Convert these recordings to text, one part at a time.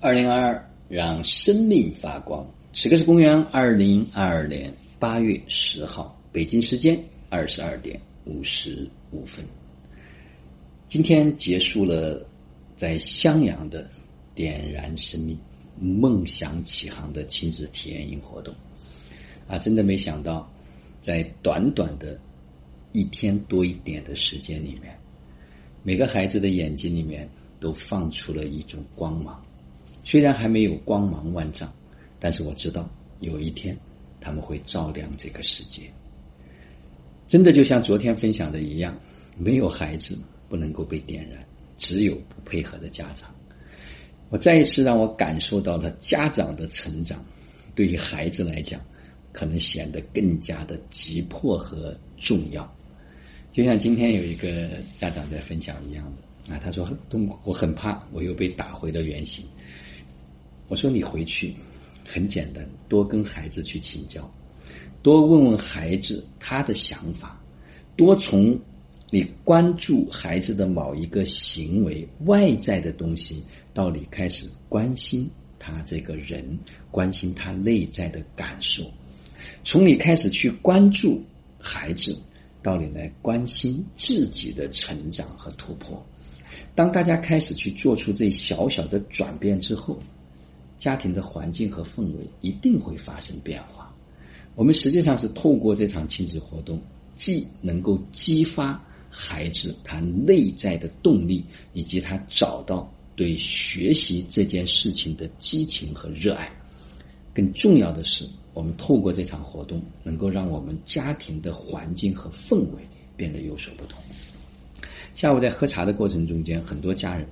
二零二二，让生命发光。此刻是公元二零二二年八月十号，北京时间二十二点五十五分。今天结束了在襄阳的点燃生命、梦想起航的亲子体验营活动。啊，真的没想到，在短短的一天多一点的时间里面，每个孩子的眼睛里面都放出了一种光芒。虽然还没有光芒万丈，但是我知道有一天他们会照亮这个世界。真的就像昨天分享的一样，没有孩子不能够被点燃，只有不配合的家长。我再一次让我感受到了家长的成长，对于孩子来讲，可能显得更加的急迫和重要。就像今天有一个家长在分享一样的啊，他说：“，我很怕我又被打回了原形。”我说你回去，很简单，多跟孩子去请教，多问问孩子他的想法，多从你关注孩子的某一个行为外在的东西，到你开始关心他这个人，关心他内在的感受，从你开始去关注孩子，到你来关心自己的成长和突破。当大家开始去做出这小小的转变之后。家庭的环境和氛围一定会发生变化。我们实际上是透过这场亲子活动，既能够激发孩子他内在的动力，以及他找到对学习这件事情的激情和热爱。更重要的是，我们透过这场活动，能够让我们家庭的环境和氛围变得有所不同。下午在喝茶的过程中间，很多家人，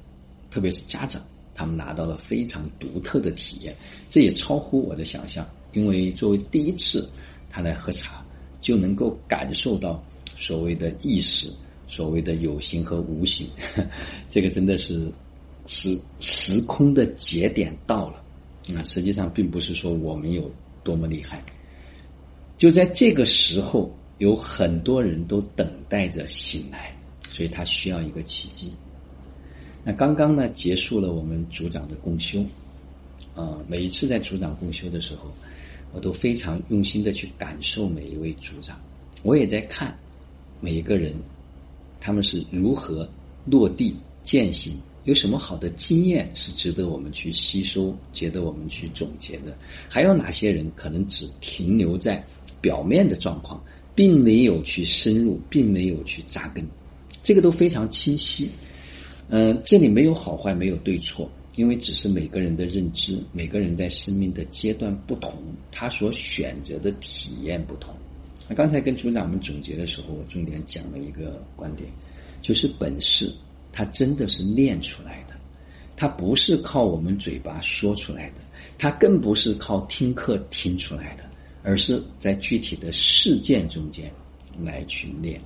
特别是家长。他们拿到了非常独特的体验，这也超乎我的想象。因为作为第一次他来喝茶，就能够感受到所谓的意识，所谓的有形和无形，这个真的是时时空的节点到了。那实际上并不是说我们有多么厉害，就在这个时候，有很多人都等待着醒来，所以他需要一个奇迹。那刚刚呢，结束了我们组长的共修，啊，每一次在组长共修的时候，我都非常用心的去感受每一位组长，我也在看每一个人，他们是如何落地践行，有什么好的经验是值得我们去吸收，值得我们去总结的，还有哪些人可能只停留在表面的状况，并没有去深入，并没有去扎根，这个都非常清晰。嗯，这里没有好坏，没有对错，因为只是每个人的认知，每个人在生命的阶段不同，他所选择的体验不同。那刚才跟组长们总结的时候，我重点讲了一个观点，就是本事，它真的是练出来的，它不是靠我们嘴巴说出来的，它更不是靠听课听出来的，而是在具体的事件中间来去练。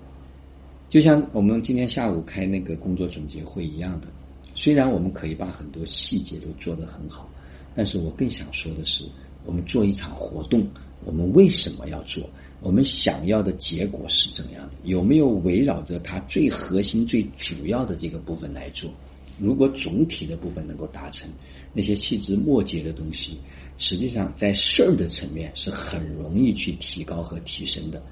就像我们今天下午开那个工作总结会一样的，虽然我们可以把很多细节都做得很好，但是我更想说的是，我们做一场活动，我们为什么要做？我们想要的结果是怎样的？有没有围绕着它最核心、最主要的这个部分来做？如果总体的部分能够达成，那些细枝末节的东西，实际上在事儿的层面是很容易去提高和提升的。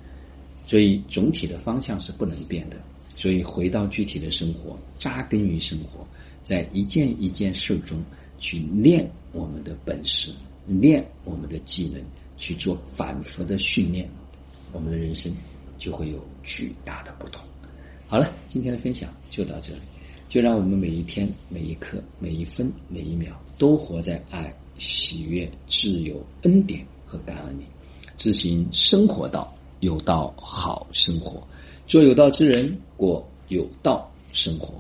所以总体的方向是不能变的，所以回到具体的生活，扎根于生活，在一件一件事中去练我们的本事，练我们的技能，去做反复的训练，我们的人生就会有巨大的不同。好了，今天的分享就到这里，就让我们每一天、每一刻、每一分、每一秒都活在爱、喜悦、自由、恩典和感恩里，执行生活道。有道好生活，做有道之人，过有道生活。